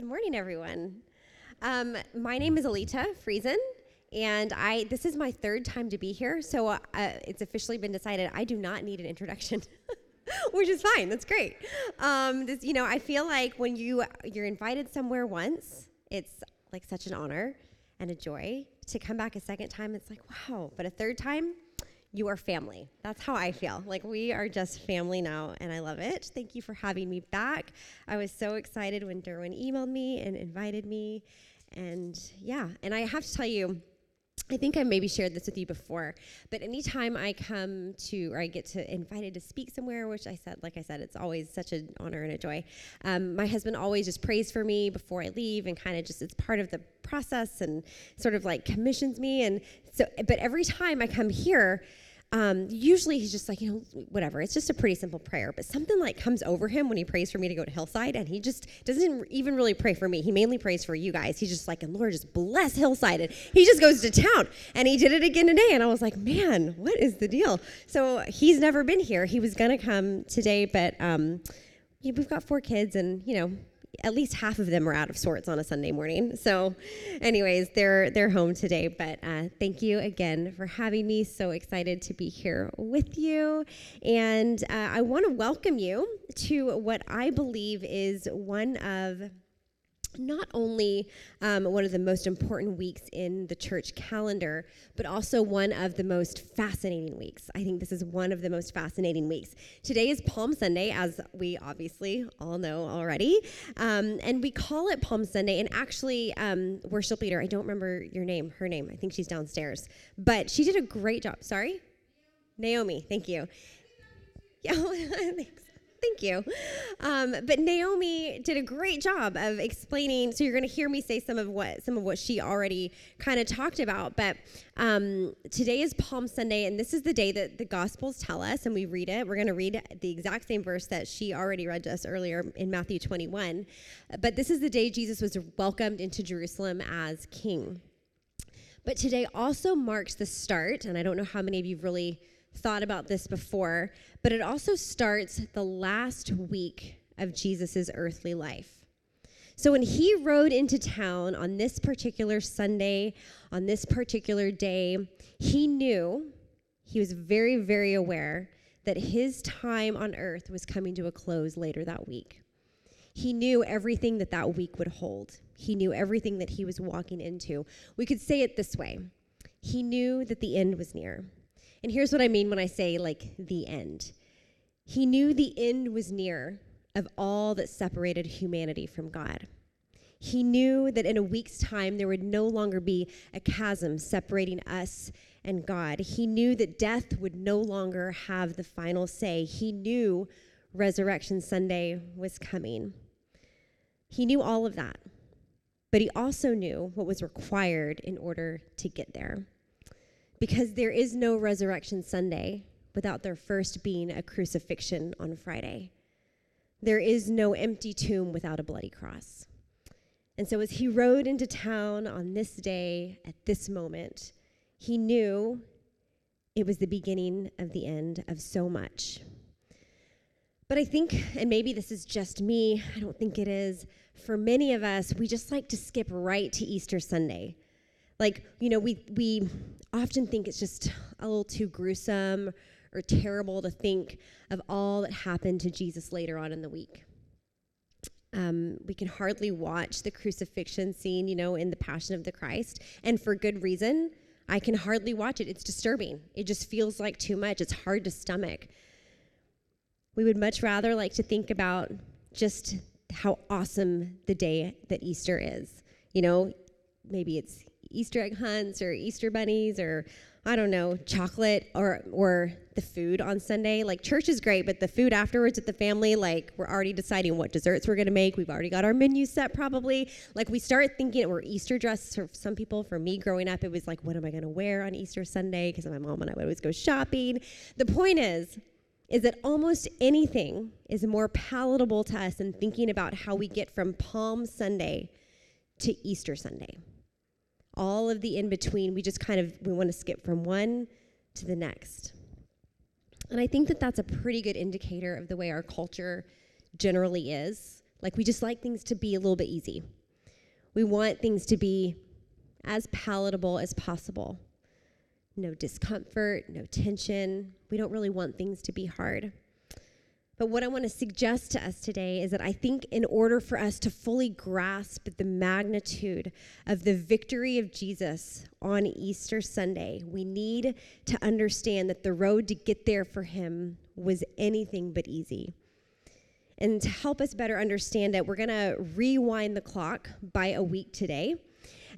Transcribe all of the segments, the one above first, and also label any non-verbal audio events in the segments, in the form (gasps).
Good morning, everyone. Um, my name is Elita Friesen, and I this is my third time to be here, so uh, it's officially been decided I do not need an introduction. (laughs) Which is fine. That's great. Um, this, you know, I feel like when you you're invited somewhere once, it's like such an honor and a joy to come back a second time. It's like wow, but a third time, you are family. That's how I feel. Like we are just family now, and I love it. Thank you for having me back. I was so excited when Derwin emailed me and invited me. And yeah, and I have to tell you, I think I maybe shared this with you before, but anytime I come to or I get to invited to speak somewhere, which I said, like I said, it's always such an honor and a joy. Um, my husband always just prays for me before I leave, and kind of just it's part of the process and sort of like commissions me. And so, but every time I come here, um, usually he's just like, you know, whatever. It's just a pretty simple prayer. But something like comes over him when he prays for me to go to Hillside, and he just doesn't even really pray for me. He mainly prays for you guys. He's just like, and Lord, just bless Hillside. And he just goes to town. And he did it again today. And I was like, man, what is the deal? So he's never been here. He was going to come today, but um, we've got four kids, and, you know, at least half of them are out of sorts on a Sunday morning. So, anyways, they're they're home today. But uh, thank you again for having me. So excited to be here with you, and uh, I want to welcome you to what I believe is one of not only um, one of the most important weeks in the church calendar, but also one of the most fascinating weeks. I think this is one of the most fascinating weeks. Today is Palm Sunday, as we obviously all know already. Um, and we call it Palm Sunday. And actually, um, worship leader, I don't remember your name, her name, I think she's downstairs, but she did a great job. Sorry? Naomi, thank you. (laughs) Yeah. (laughs) Thank you. Um, but Naomi did a great job of explaining. So you're going to hear me say some of what some of what she already kind of talked about. But um, today is Palm Sunday, and this is the day that the Gospels tell us, and we read it. We're going to read the exact same verse that she already read to us earlier in Matthew 21. But this is the day Jesus was welcomed into Jerusalem as King. But today also marks the start, and I don't know how many of you really thought about this before, but it also starts the last week of Jesus' earthly life. So when he rode into town on this particular Sunday, on this particular day, he knew, he was very, very aware that his time on earth was coming to a close later that week. He knew everything that that week would hold. He knew everything that he was walking into. We could say it this way He knew that the end was near. And here's what I mean when I say, like, the end. He knew the end was near of all that separated humanity from God. He knew that in a week's time, there would no longer be a chasm separating us and God. He knew that death would no longer have the final say. He knew Resurrection Sunday was coming. He knew all of that, but he also knew what was required in order to get there because there is no resurrection Sunday without there first being a crucifixion on Friday. There is no empty tomb without a bloody cross. And so, as he rode into town on this day, at this moment, he knew it was the beginning of the end of so much. But I think, and maybe this is just me, I don't think it is, for many of us, we just like to skip right to Easter Sunday. Like, you know, we, we often think it's just a little too gruesome or terrible to think of all that happened to Jesus later on in the week. Um, we can hardly watch the crucifixion scene, you know, in the Passion of the Christ, and for good reason. I can hardly watch it. It's disturbing. It just feels like too much. It's hard to stomach. We would much rather like to think about just how awesome the day that Easter is. You know, maybe it's Easter egg hunts or Easter bunnies or I don't know, chocolate or or the food on Sunday. Like church is great, but the food afterwards with the family, like we're already deciding what desserts we're gonna make. We've already got our menu set probably. Like we start thinking we're Easter dressed for some people. For me growing up, it was like, what am I gonna wear on Easter Sunday? Because my mom and I would always go shopping. The point is, is that almost anything is more palatable to us than thinking about how we get from Palm Sunday to Easter Sunday all of the in between, we just kind of we want to skip from one to the next. And I think that that's a pretty good indicator of the way our culture generally is. Like we just like things to be a little bit easy. We want things to be as palatable as possible. No discomfort, no tension. We don't really want things to be hard. But what I want to suggest to us today is that I think in order for us to fully grasp the magnitude of the victory of Jesus on Easter Sunday, we need to understand that the road to get there for him was anything but easy. And to help us better understand it, we're going to rewind the clock by a week today.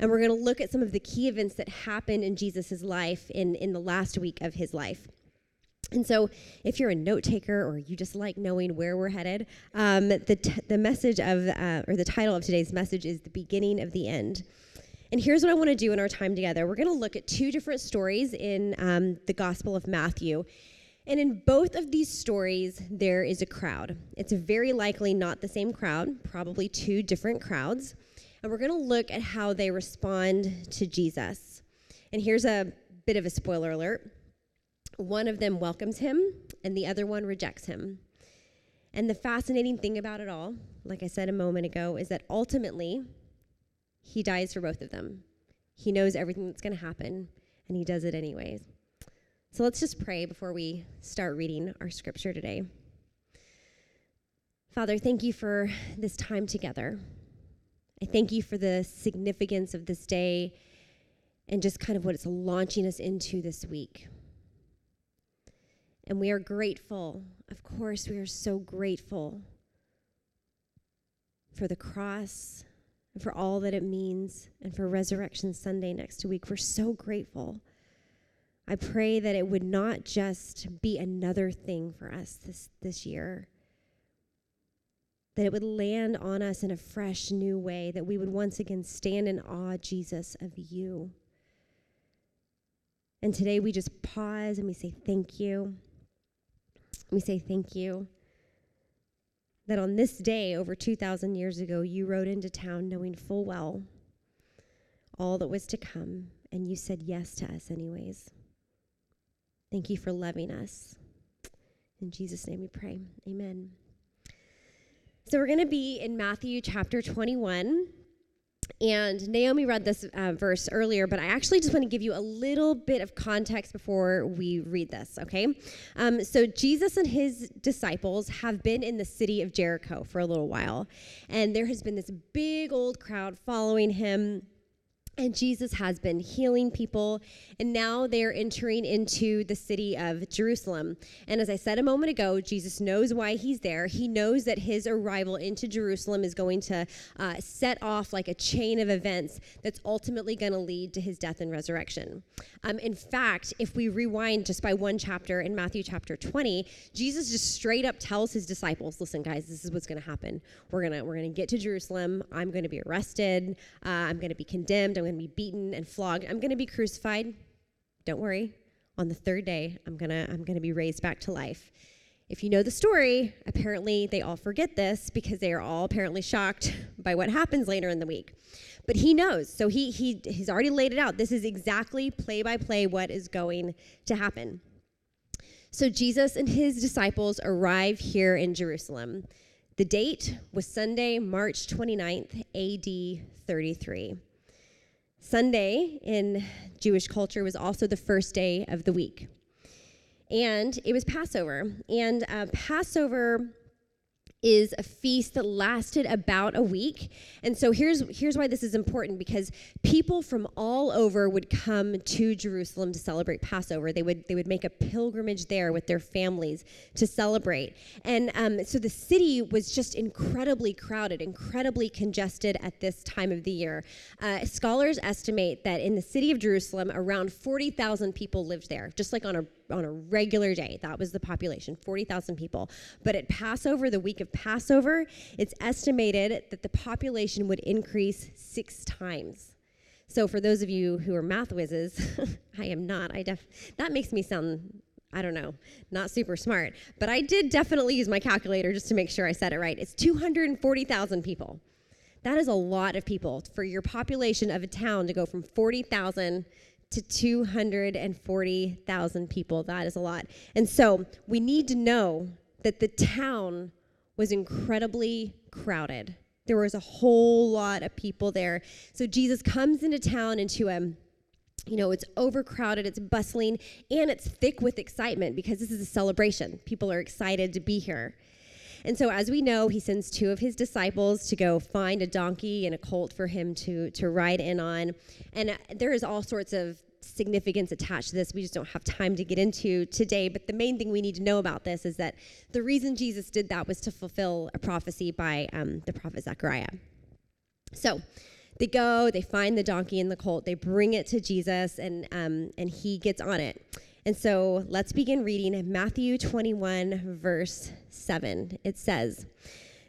And we're going to look at some of the key events that happened in Jesus' life in, in the last week of his life. And so, if you're a note taker or you just like knowing where we're headed, um, the, t- the message of, uh, or the title of today's message is The Beginning of the End. And here's what I want to do in our time together. We're going to look at two different stories in um, the Gospel of Matthew. And in both of these stories, there is a crowd. It's very likely not the same crowd, probably two different crowds. And we're going to look at how they respond to Jesus. And here's a bit of a spoiler alert one of them welcomes him, and the other one rejects him. And the fascinating thing about it all, like I said a moment ago, is that ultimately, he dies for both of them. He knows everything that's going to happen, and he does it anyways. So let's just pray before we start reading our scripture today. Father, thank you for this time together. I thank you for the significance of this day and just kind of what it's launching us into this week. And we are grateful. Of course, we are so grateful for the cross and for all that it means and for Resurrection Sunday next week. We're so grateful. I pray that it would not just be another thing for us this, this year, that it would land on us in a fresh, new way, that we would once again stand in awe, Jesus, of you. And today we just pause and we say, Thank you. We say thank you that on this day, over 2,000 years ago, you rode into town knowing full well all that was to come, and you said yes to us, anyways. Thank you for loving us. In Jesus' name we pray. Amen. So we're going to be in Matthew chapter 21. And Naomi read this uh, verse earlier, but I actually just want to give you a little bit of context before we read this, okay? Um, so, Jesus and his disciples have been in the city of Jericho for a little while, and there has been this big old crowd following him and Jesus has been healing people, and now they're entering into the city of Jerusalem. And as I said a moment ago, Jesus knows why he's there. He knows that his arrival into Jerusalem is going to uh, set off like a chain of events that's ultimately going to lead to his death and resurrection. Um, in fact, if we rewind just by one chapter in Matthew chapter 20, Jesus just straight up tells his disciples, "Listen, guys, this is what's going to happen. We're gonna we're gonna get to Jerusalem. I'm going to be arrested. Uh, I'm going to be condemned." I'm going to be beaten and flogged. I'm going to be crucified. Don't worry. On the third day, I'm going to I'm going to be raised back to life. If you know the story, apparently they all forget this because they are all apparently shocked by what happens later in the week. But he knows. So he he he's already laid it out. This is exactly play by play what is going to happen. So Jesus and his disciples arrive here in Jerusalem. The date was Sunday, March 29th, AD 33. Sunday in Jewish culture was also the first day of the week. And it was Passover. And uh, Passover is a feast that lasted about a week. And so here's here's why this is important because people from all over would come to Jerusalem to celebrate Passover. They would they would make a pilgrimage there with their families to celebrate. And um, so the city was just incredibly crowded, incredibly congested at this time of the year. Uh, scholars estimate that in the city of Jerusalem, around 40,000 people lived there, just like on a on a regular day. That was the population, 40,000 people. But at Passover, the week of Passover, it's estimated that the population would increase six times. So for those of you who are math whizzes, (laughs) I am not. I def- that makes me sound I don't know, not super smart, but I did definitely use my calculator just to make sure I said it right. It's 240,000 people. That is a lot of people for your population of a town to go from 40,000 to 240,000 people. That is a lot. And so we need to know that the town was incredibly crowded. There was a whole lot of people there. So Jesus comes into town into a um, you know, it's overcrowded, it's bustling, and it's thick with excitement because this is a celebration. People are excited to be here. And so, as we know, he sends two of his disciples to go find a donkey and a colt for him to, to ride in on. And uh, there is all sorts of significance attached to this we just don't have time to get into today. But the main thing we need to know about this is that the reason Jesus did that was to fulfill a prophecy by um, the prophet Zechariah. So, they go, they find the donkey and the colt, they bring it to Jesus, and, um, and he gets on it. And so let's begin reading Matthew 21, verse 7. It says,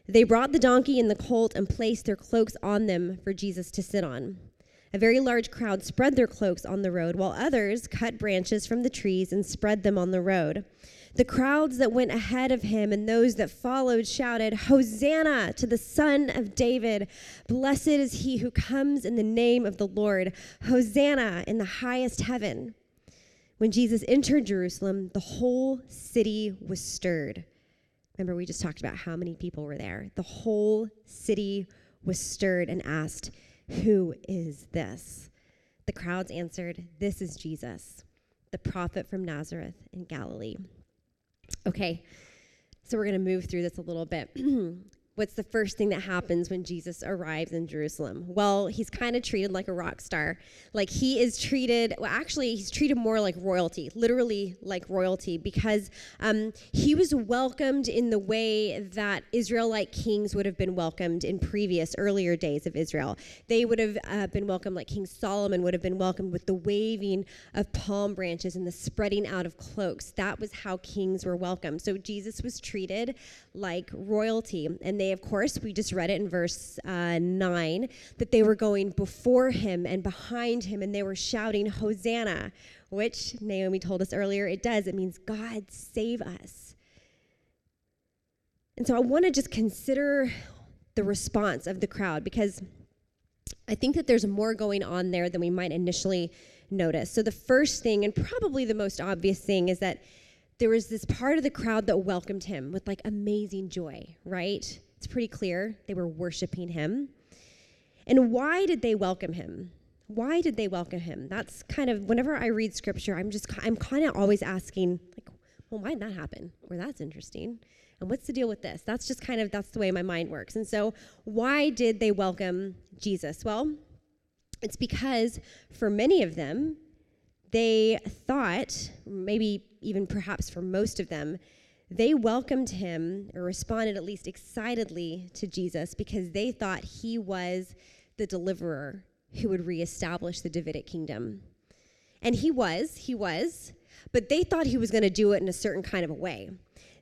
They brought the donkey and the colt and placed their cloaks on them for Jesus to sit on. A very large crowd spread their cloaks on the road, while others cut branches from the trees and spread them on the road. The crowds that went ahead of him and those that followed shouted, Hosanna to the Son of David! Blessed is he who comes in the name of the Lord! Hosanna in the highest heaven! When Jesus entered Jerusalem, the whole city was stirred. Remember, we just talked about how many people were there. The whole city was stirred and asked, Who is this? The crowds answered, This is Jesus, the prophet from Nazareth in Galilee. Okay, so we're going to move through this a little bit. (clears throat) what's the first thing that happens when Jesus arrives in Jerusalem? Well, he's kind of treated like a rock star. Like he is treated, well, actually, he's treated more like royalty, literally like royalty, because um, he was welcomed in the way that Israelite kings would have been welcomed in previous, earlier days of Israel. They would have uh, been welcomed like King Solomon would have been welcomed with the waving of palm branches and the spreading out of cloaks. That was how kings were welcomed. So Jesus was treated like royalty. And they, of course, we just read it in verse uh, 9, that they were going before him and behind him, and they were shouting, Hosanna, which Naomi told us earlier it does. It means, God, save us. And so I want to just consider the response of the crowd because I think that there's more going on there than we might initially notice. So, the first thing, and probably the most obvious thing, is that there was this part of the crowd that welcomed him with like amazing joy, right? It's pretty clear they were worshiping him. And why did they welcome him? Why did they welcome him? That's kind of whenever I read scripture, I'm just I'm kind of always asking like, well, why did that happen? Or that's interesting. And what's the deal with this? That's just kind of that's the way my mind works. And so, why did they welcome Jesus? Well, it's because for many of them, they thought, maybe even perhaps for most of them, they welcomed him or responded at least excitedly to Jesus because they thought he was the deliverer who would reestablish the Davidic kingdom. And he was, he was, but they thought he was going to do it in a certain kind of a way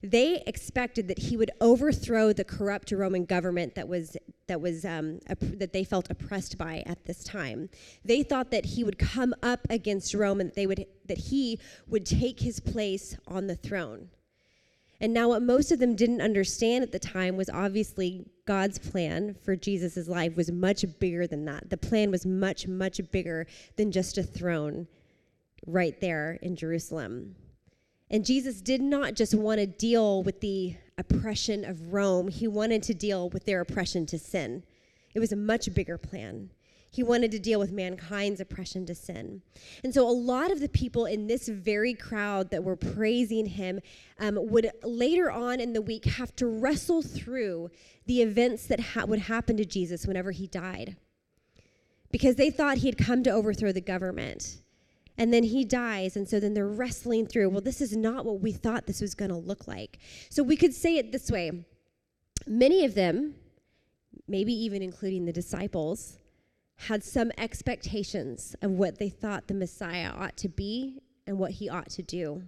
they expected that he would overthrow the corrupt Roman government that was that was um, op- that they felt oppressed by at this time. They thought that he would come up against Rome and that they would that he would take his place on the throne. And now, what most of them didn't understand at the time was obviously God's plan for Jesus' life was much bigger than that. The plan was much, much bigger than just a throne right there in Jerusalem. And Jesus did not just want to deal with the oppression of Rome, he wanted to deal with their oppression to sin. It was a much bigger plan. He wanted to deal with mankind's oppression to sin. And so, a lot of the people in this very crowd that were praising him um, would later on in the week have to wrestle through the events that ha- would happen to Jesus whenever he died. Because they thought he had come to overthrow the government. And then he dies. And so then they're wrestling through, well, this is not what we thought this was going to look like. So we could say it this way many of them, maybe even including the disciples, had some expectations of what they thought the Messiah ought to be and what he ought to do.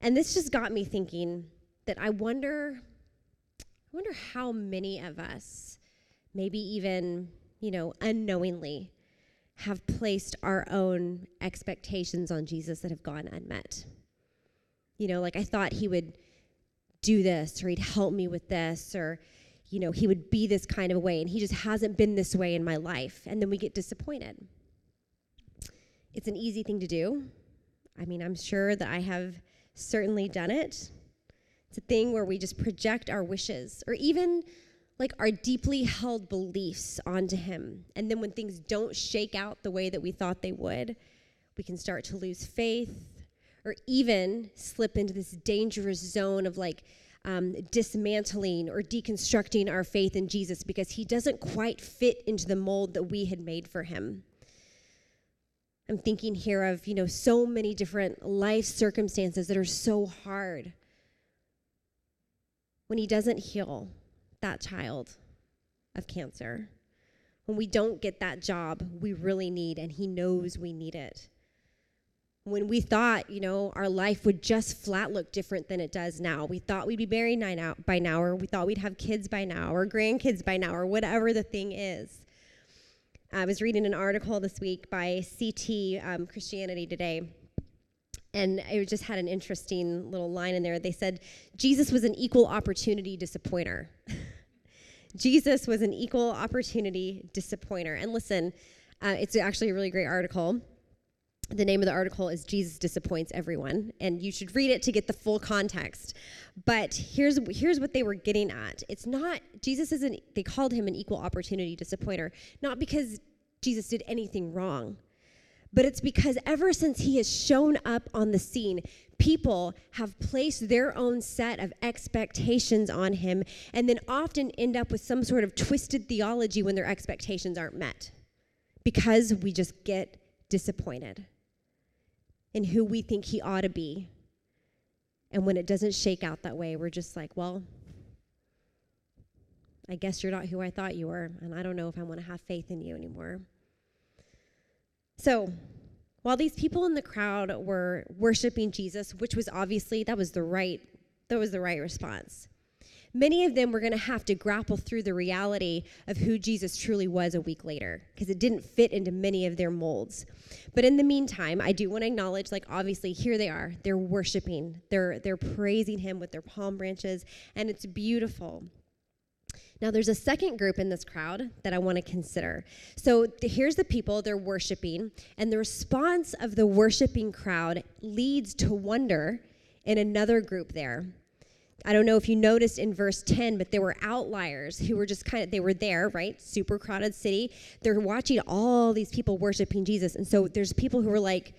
And this just got me thinking that I wonder I wonder how many of us maybe even, you know, unknowingly have placed our own expectations on Jesus that have gone unmet. You know, like I thought he would do this or he'd help me with this or you know, he would be this kind of way and he just hasn't been this way in my life and then we get disappointed. It's an easy thing to do. I mean, I'm sure that I have certainly done it. It's a thing where we just project our wishes or even like our deeply held beliefs onto Him. And then when things don't shake out the way that we thought they would, we can start to lose faith or even slip into this dangerous zone of like um, dismantling or deconstructing our faith in Jesus because He doesn't quite fit into the mold that we had made for Him. I'm thinking here of, you know, so many different life circumstances that are so hard. When he doesn't heal that child of cancer, when we don't get that job we really need and he knows we need it. When we thought, you know, our life would just flat look different than it does now. We thought we'd be married by now, or we thought we'd have kids by now, or grandkids by now, or whatever the thing is. I was reading an article this week by CT um, Christianity Today, and it just had an interesting little line in there. They said, Jesus was an equal opportunity disappointer. (laughs) Jesus was an equal opportunity disappointer. And listen, uh, it's actually a really great article. The name of the article is Jesus Disappoints Everyone, and you should read it to get the full context. But here's, here's what they were getting at. It's not, Jesus isn't, they called him an equal opportunity disappointer, not because Jesus did anything wrong, but it's because ever since he has shown up on the scene, people have placed their own set of expectations on him and then often end up with some sort of twisted theology when their expectations aren't met because we just get disappointed in who we think he ought to be. And when it doesn't shake out that way, we're just like, well, I guess you're not who I thought you were, and I don't know if I want to have faith in you anymore. So, while these people in the crowd were worshiping Jesus, which was obviously that was the right that was the right response. Many of them were going to have to grapple through the reality of who Jesus truly was a week later because it didn't fit into many of their molds. But in the meantime, I do want to acknowledge like obviously here they are. They're worshiping. They're they're praising him with their palm branches and it's beautiful. Now, there's a second group in this crowd that I want to consider. So here's the people, they're worshiping, and the response of the worshiping crowd leads to wonder in another group there. I don't know if you noticed in verse 10, but there were outliers who were just kind of, they were there, right? Super crowded city. They're watching all these people worshiping Jesus. And so there's people who are like,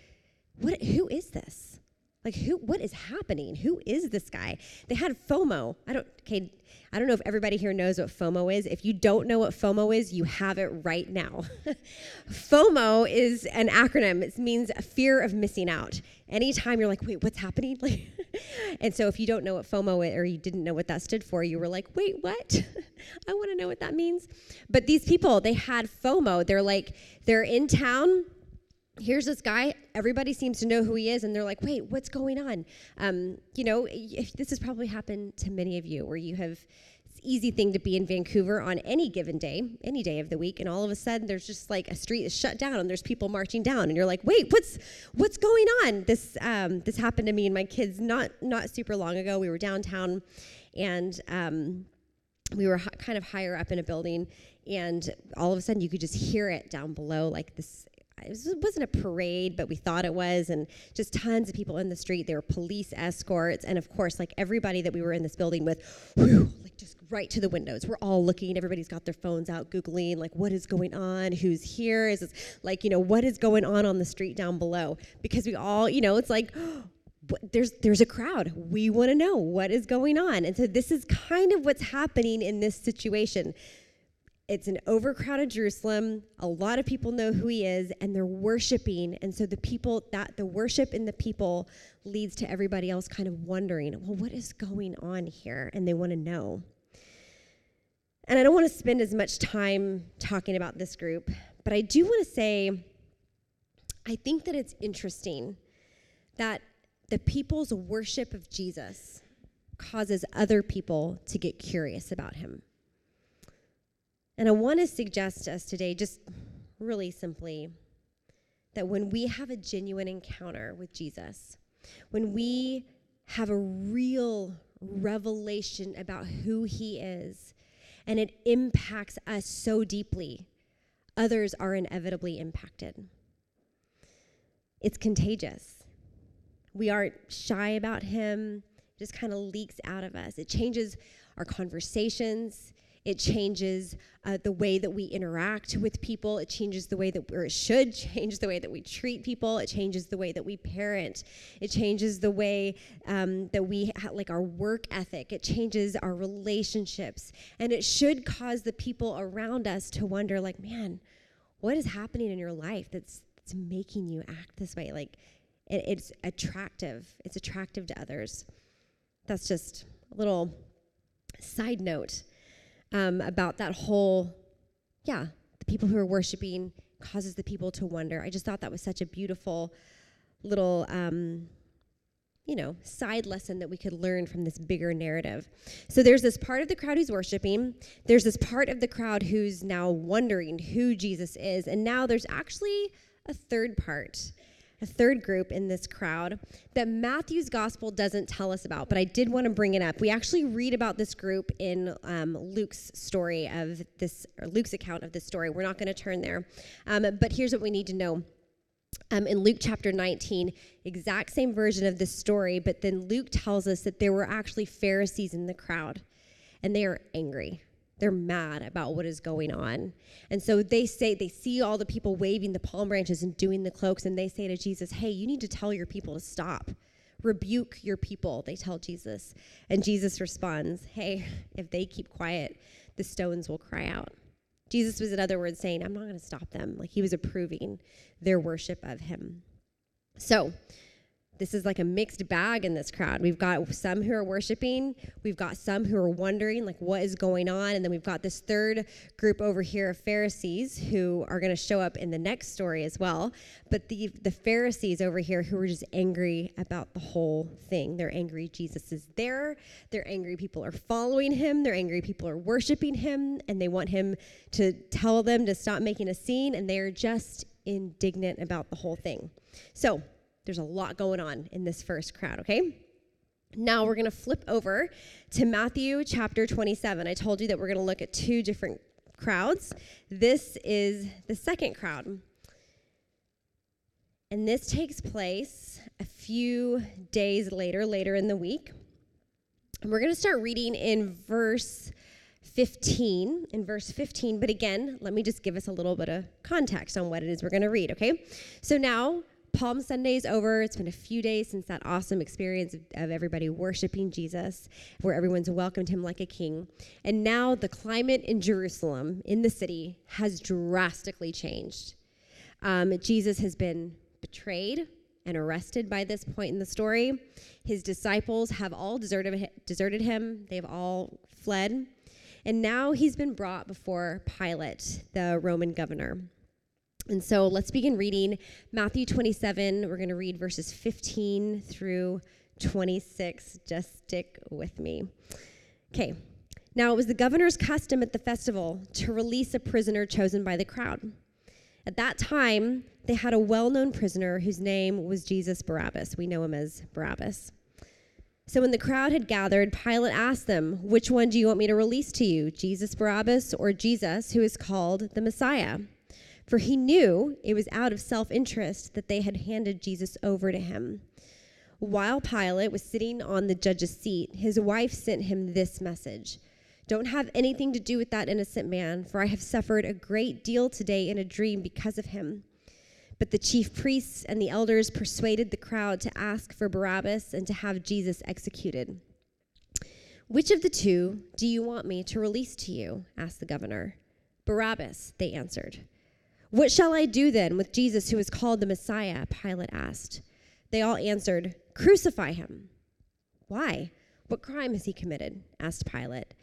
what, who is this? Like, who, what is happening? Who is this guy? They had FOMO. I don't, okay, I don't know if everybody here knows what FOMO is. If you don't know what FOMO is, you have it right now. (laughs) FOMO is an acronym. It means fear of missing out. Anytime you're like, wait, what's happening? (laughs) (laughs) and so if you don't know what FOMO or you didn't know what that stood for, you were like, wait, what? (laughs) I want to know what that means. But these people, they had FOMO. They're like, they're in town here's this guy everybody seems to know who he is and they're like wait what's going on um, you know this has probably happened to many of you where you have easy thing to be in Vancouver on any given day, any day of the week, and all of a sudden there's just like a street is shut down and there's people marching down, and you're like, wait, what's what's going on? This um, this happened to me and my kids not not super long ago. We were downtown, and um, we were h- kind of higher up in a building, and all of a sudden you could just hear it down below, like this it wasn't a parade, but we thought it was, and just tons of people in the street. There were police escorts, and of course, like everybody that we were in this building with, whew, just right to the windows. We're all looking. Everybody's got their phones out, googling like what is going on, who's here, is this like you know what is going on on the street down below? Because we all, you know, it's like. (gasps) there's there's a crowd. We want to know what is going on. And so this is kind of what's happening in this situation. It's an overcrowded Jerusalem. A lot of people know who he is, and they're worshiping. And so the people that the worship in the people leads to everybody else kind of wondering, well, what is going on here? And they want to know. And I don't want to spend as much time talking about this group, but I do want to say I think that it's interesting that the people's worship of Jesus causes other people to get curious about him. And I want to suggest to us today, just really simply, that when we have a genuine encounter with Jesus, when we have a real revelation about who he is, and it impacts us so deeply, others are inevitably impacted. It's contagious. We aren't shy about him. It just kind of leaks out of us. It changes our conversations. It changes uh, the way that we interact with people. It changes the way that, it should (laughs) change the way that we treat people. It changes the way that we parent. It changes the way um, that we, ha- like our work ethic. It changes our relationships. And it should cause the people around us to wonder, like, man, what is happening in your life that's, that's making you act this way? Like, it, it's attractive. It's attractive to others. That's just a little side note um, about that whole, yeah, the people who are worshiping causes the people to wonder. I just thought that was such a beautiful little, um, you know, side lesson that we could learn from this bigger narrative. So there's this part of the crowd who's worshiping, there's this part of the crowd who's now wondering who Jesus is, and now there's actually a third part a third group in this crowd that Matthew's gospel doesn't tell us about, but I did want to bring it up. We actually read about this group in um, Luke's story of this, or Luke's account of this story. We're not going to turn there. Um, but here's what we need to know. Um, in Luke chapter 19, exact same version of this story, but then Luke tells us that there were actually Pharisees in the crowd, and they are angry they're mad about what is going on. And so they say, they see all the people waving the palm branches and doing the cloaks, and they say to Jesus, Hey, you need to tell your people to stop. Rebuke your people, they tell Jesus. And Jesus responds, Hey, if they keep quiet, the stones will cry out. Jesus was, in other words, saying, I'm not going to stop them. Like he was approving their worship of him. So, this is like a mixed bag in this crowd. We've got some who are worshiping, we've got some who are wondering like what is going on, and then we've got this third group over here of Pharisees who are going to show up in the next story as well. But the the Pharisees over here who are just angry about the whole thing. They're angry Jesus is there. They're angry people are following him. They're angry people are worshiping him and they want him to tell them to stop making a scene and they're just indignant about the whole thing. So, there's a lot going on in this first crowd, okay? Now we're going to flip over to Matthew chapter 27. I told you that we're going to look at two different crowds. This is the second crowd. And this takes place a few days later, later in the week. And we're going to start reading in verse 15, in verse 15. But again, let me just give us a little bit of context on what it is we're going to read, okay? So now Palm Sunday is over. It's been a few days since that awesome experience of, of, everybody worshiping Jesus, where everyone's welcomed him like a king. And now the climate in Jerusalem, in the city, has drastically changed. Um, Jesus has been betrayed and arrested by this point in the story. His disciples have all deserted, deserted him, they have all fled. And now he's been brought before Pilate, the Roman governor. And so let's begin reading Matthew 27. We're going to read verses 15 through 26. Just stick with me. Okay. Now it was the governor's custom at the festival to release a prisoner chosen by the crowd. At that time, they had a well known prisoner whose name was Jesus Barabbas. We know him as Barabbas. So when the crowd had gathered, Pilate asked them, Which one do you want me to release to you, Jesus Barabbas or Jesus, who is called the Messiah? For he knew it was out of self interest that they had handed Jesus over to him. While Pilate was sitting on the judge's seat, his wife sent him this message Don't have anything to do with that innocent man, for I have suffered a great deal today in a dream because of him. But the chief priests and the elders persuaded the crowd to ask for Barabbas and to have Jesus executed. Which of the two do you want me to release to you? asked the governor. Barabbas, they answered. What shall I do then with Jesus who is called the Messiah? Pilate asked. They all answered, Crucify him. Why? What crime has he committed? asked Pilate.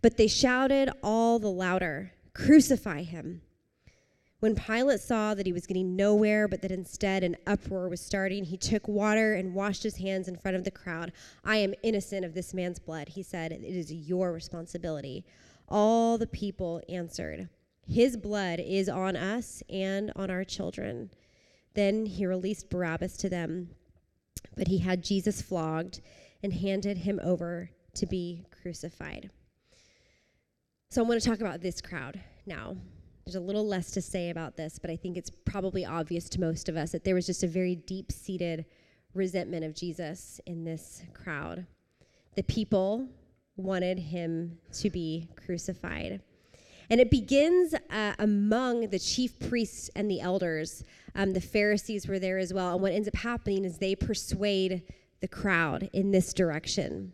But they shouted all the louder, Crucify him. When Pilate saw that he was getting nowhere, but that instead an uproar was starting, he took water and washed his hands in front of the crowd. I am innocent of this man's blood, he said. It is your responsibility. All the people answered, his blood is on us and on our children. Then he released Barabbas to them, but he had Jesus flogged and handed him over to be crucified. So I want to talk about this crowd now. There's a little less to say about this, but I think it's probably obvious to most of us that there was just a very deep seated resentment of Jesus in this crowd. the people wanted him to be crucified. And it begins uh, among the chief priests and the elders. Um, the Pharisees were there as well. And what ends up happening is they persuade the crowd in this direction.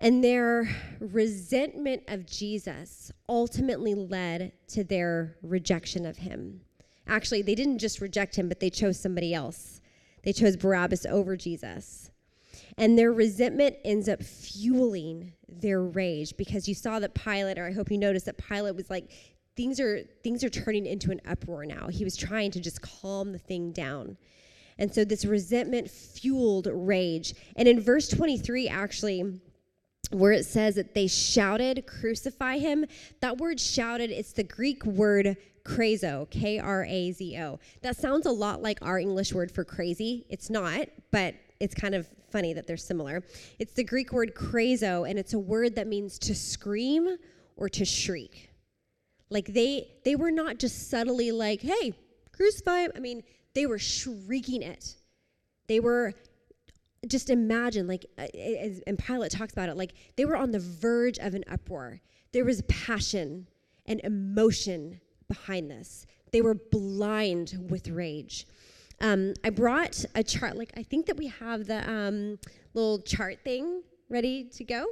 And their resentment of Jesus ultimately led to their rejection of him. Actually, they didn't just reject him, but they chose somebody else. They chose Barabbas over Jesus. And their resentment ends up fueling their rage because you saw that Pilate, or I hope you noticed that Pilate was like, things are things are turning into an uproar now. He was trying to just calm the thing down. And so this resentment fueled rage. And in verse 23, actually, where it says that they shouted, crucify him, that word shouted, it's the Greek word krazo, K R A Z O. That sounds a lot like our English word for crazy. It's not, but it's kind of funny that they're similar. It's the Greek word krazo, and it's a word that means to scream or to shriek. Like they they were not just subtly like, "Hey, crucify him." I mean, they were shrieking it. They were just imagine like uh, and Pilate talks about it like they were on the verge of an uproar. There was passion and emotion behind this. They were blind with rage. Um, I brought a chart. Like I think that we have the um, little chart thing ready to go.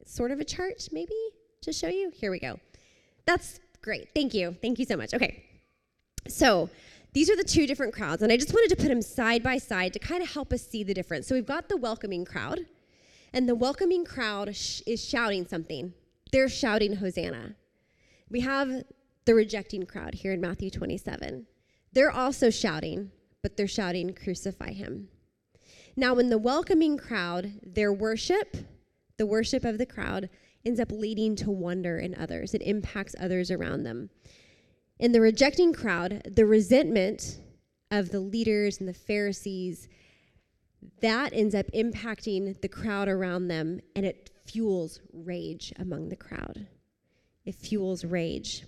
It's sort of a chart, maybe to show you. Here we go. That's great. Thank you. Thank you so much. Okay. So these are the two different crowds, and I just wanted to put them side by side to kind of help us see the difference. So we've got the welcoming crowd, and the welcoming crowd sh- is shouting something. They're shouting Hosanna. We have the rejecting crowd here in Matthew 27. They're also shouting, but they're shouting, Crucify him. Now, in the welcoming crowd, their worship, the worship of the crowd, ends up leading to wonder in others. It impacts others around them. In the rejecting crowd, the resentment of the leaders and the Pharisees, that ends up impacting the crowd around them and it fuels rage among the crowd. It fuels rage.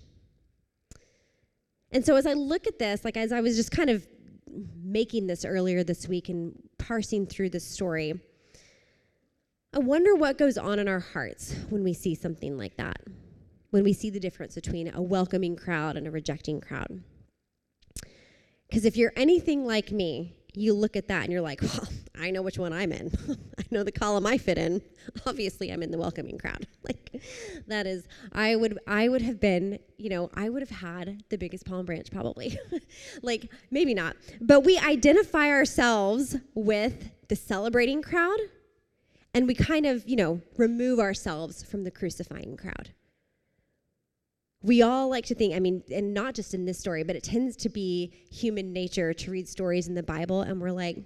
And so as I look at this, like as I was just kind of making this earlier this week and parsing through this story, I wonder what goes on in our hearts when we see something like that, when we see the difference between a welcoming crowd and a rejecting crowd. Because if you're anything like me, you look at that and you're like, (laughs) well, I know which one I'm in. (laughs) I know the column I fit in. (laughs) Obviously, I'm in the welcoming crowd. (laughs) Like that is I would I would have been, you know, I would have had the biggest palm branch probably. like maybe not. But we identify ourselves with the celebrating crowd and we kind of, you know, remove ourselves from the crucifying crowd we all like to think, I mean, and not just in this story, but it tends to be human nature to read stories in the Bible and we're like,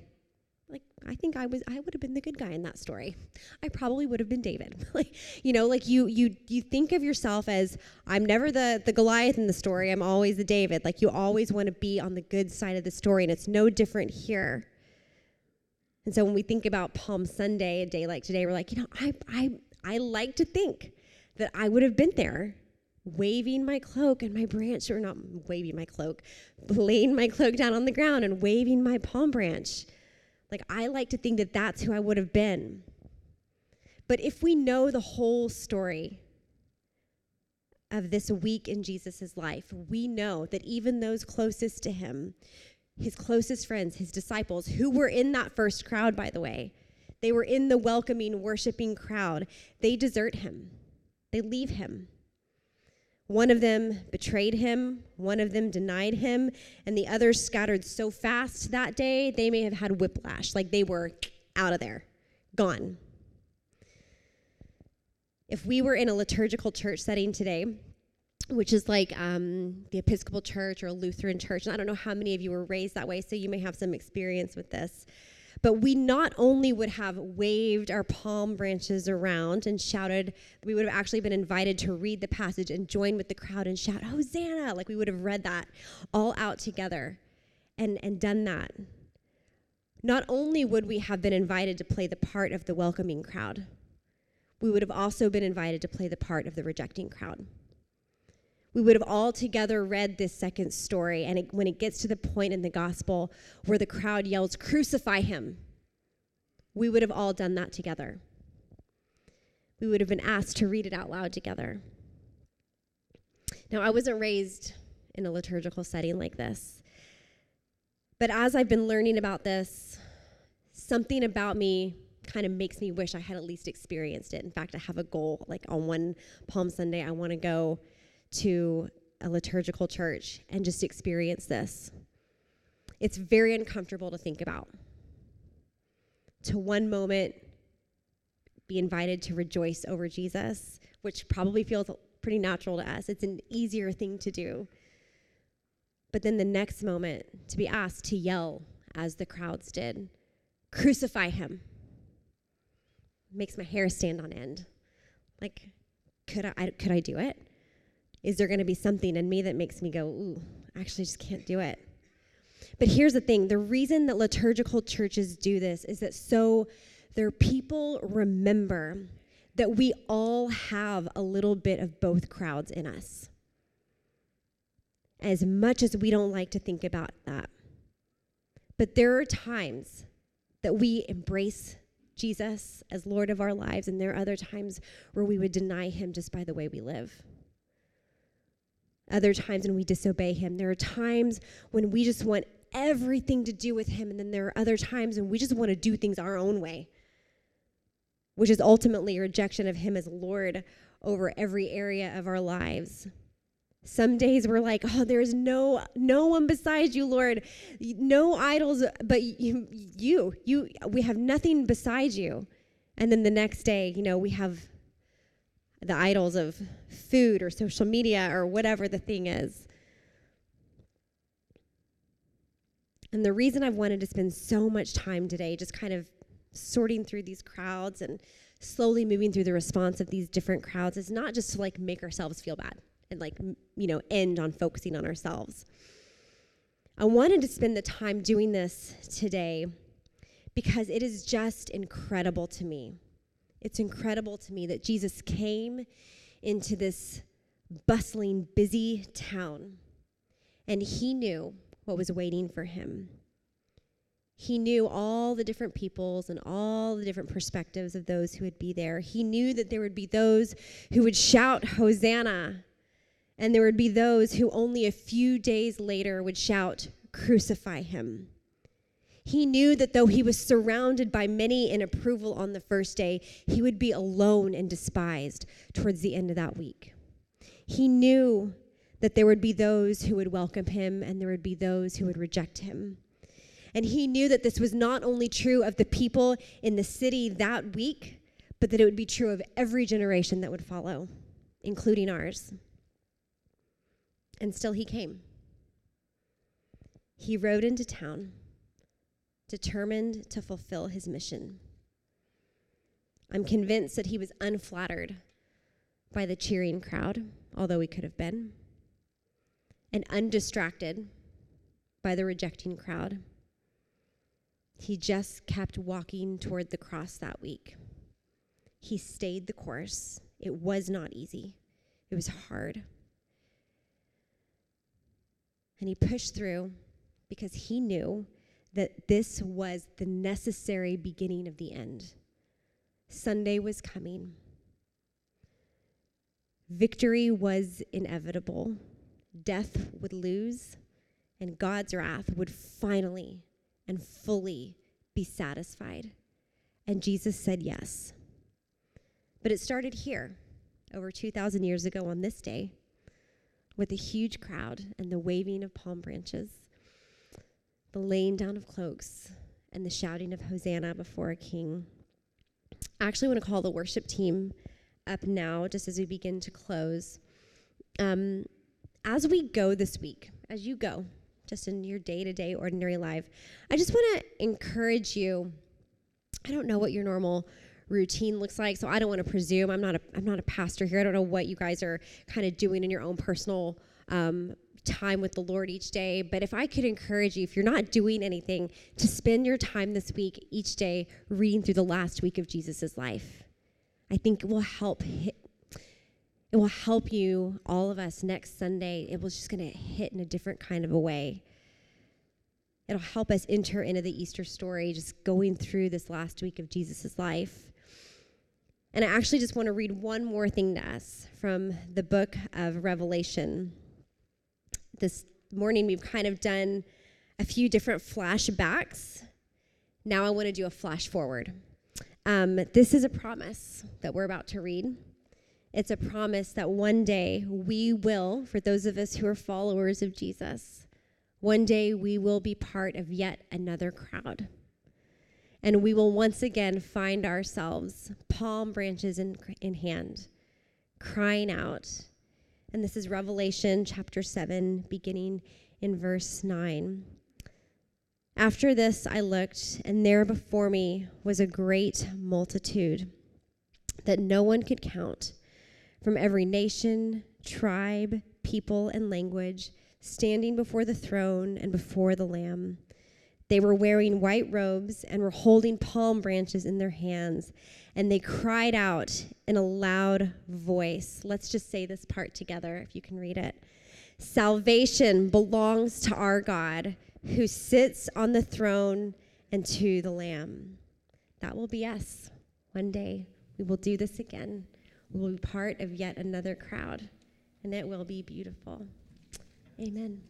like I think I was I would have been the good guy in that story. I probably would have been David. (laughs) like, you know, like you you you think of yourself as I'm never the the Goliath in the story. I'm always the David. Like you always want to be on the good side of the story and it's no different here. And so when we think about Palm Sunday, a day like today, we're like, you know, I I I like to think that I would have been there waving my cloak and my branch, or not waving my cloak, (laughs) laying my cloak down on the ground and waving my palm branch. Like, I like to think that that's who I would have been. But if we know the whole story of this week in Jesus' life, we know that even those closest to him, his closest friends, his disciples, who were in that first crowd, by the way, they were in the welcoming, worshiping crowd, they desert him, they leave him. One of them betrayed him, one of them denied him, and the others scattered so fast that day they may have had whiplash, like they were out of there, gone. If we were in a liturgical church setting today, which is like um, the Episcopal Church or a Lutheran church, and I don't know how many of you were raised that way, so you may have some experience with this. But we not only would have waved our palm branches around and shouted, we would have actually been invited to read the passage and join with the crowd and shout, Hosanna! Like we would have read that all out together and, and done that. Not only would we have been invited to play the part of the welcoming crowd, we would have also been invited to play the part of the rejecting crowd we would have all together read this second story. And it, when it gets to the point in the gospel where the crowd yells, Crucify him, we would have all done that together. we would have been asked to read it out loud together. Now, I wasn't raised in a liturgical setting like this, but as I've been learning about this, something about me kind of makes me wish I had at least experienced it. In fact, I have a goal. Like on one Palm Sunday, I want to go to a liturgical church and just experience this. It's very uncomfortable to think about. To one moment, be invited to rejoice over Jesus, which probably feels pretty natural to us. It's an easier thing to do. But then the next moment, to be asked to yell as the crowds did, crucify him, makes my hair stand on end. Like, could I, could I do it? Is there going to be something in me that makes me go, ooh, I actually just can't do it? But here's the thing the reason that liturgical churches do this is that so their people remember that we all have a little bit of both crowds in us. As much as we don't like to think about that. But there are times that we embrace Jesus as Lord of our lives, and there are other times where we would deny him just by the way we live. Other times when we disobey him. There are times when we just want everything to do with him, and then there are other times when we just want to do things our own way which is ultimately a rejection of Him as Lord over every area of our lives. Some days we're like, oh, there's no no one besides you, Lord. No idols but you, you. You we have nothing besides you. And then the next day, you know, we have the idols of food or social media or whatever the thing is. And the reason I've wanted to spend so much time today just kind of sorting through these crowds and slowly moving through the response of these different crowds is not just to like make ourselves feel bad and like you know end on focusing on ourselves i wanted to spend the time doing this today because it is just incredible to me it's incredible to me that jesus came into this bustling busy town and he knew what was waiting for him he knew all the different peoples and all the different perspectives of those who would be there. He knew that there would be those who would shout, Hosanna, and there would be those who only a few days later would shout, Crucify him. He knew that though he was surrounded by many in approval on the first day, he would be alone and despised towards the end of that week. He knew that there would be those who would welcome him and there would be those who would reject him. And he knew that this was not only true of the people in the city that week, but that it would be true of every generation that would follow, including ours. And still he came. He rode into town, determined to fulfill his mission. I'm convinced that he was unflattered by the cheering crowd, although he could have been, and undistracted by the rejecting crowd. He just kept walking toward the cross that week. He stayed the course. It was not easy, it was hard. And he pushed through because he knew that this was the necessary beginning of the end. Sunday was coming. Victory was inevitable. Death would lose, and God's wrath would finally and fully be satisfied? And Jesus said yes. But it started here, over 2,000 years ago on this day, with a huge crowd and the waving of palm branches, the laying down of cloaks, and the shouting of Hosanna before a king. I actually want to call the worship team up now, just as we begin to close. Um, as we go this week, as you go, just in your day to day, ordinary life. I just want to encourage you. I don't know what your normal routine looks like, so I don't want to presume. I'm not a I'm not a pastor here. I don't know what you guys are kind of doing in your own personal um, time with the Lord each day. But if I could encourage you, if you're not doing anything, to spend your time this week each day reading through the last week of Jesus' life. I think it will help hit, it will help you, all of us, next Sunday. It was just going to hit in a different kind of a way. It'll help us enter into the Easter story, just going through this last week of Jesus' life. And I actually just want to read one more thing to us from the book of Revelation. This morning, we've kind of done a few different flashbacks. Now, I want to do a flash forward. Um, this is a promise that we're about to read. It's a promise that one day we will, for those of us who are followers of Jesus, one day we will be part of yet another crowd. And we will once again find ourselves, palm branches in, in hand, crying out. And this is Revelation chapter 7, beginning in verse 9. After this, I looked, and there before me was a great multitude that no one could count from every nation, tribe, people, and language, standing before the throne and before the Lamb. They were wearing white robes and were holding palm branches in their hands, and they cried out in a loud voice. Let's just say this part together if you can read it. Salvation belongs to our God who sits on the throne and to the Lamb. That will be us one day. We will do this again. We will be part of yet another crowd, and it will be beautiful. Amen.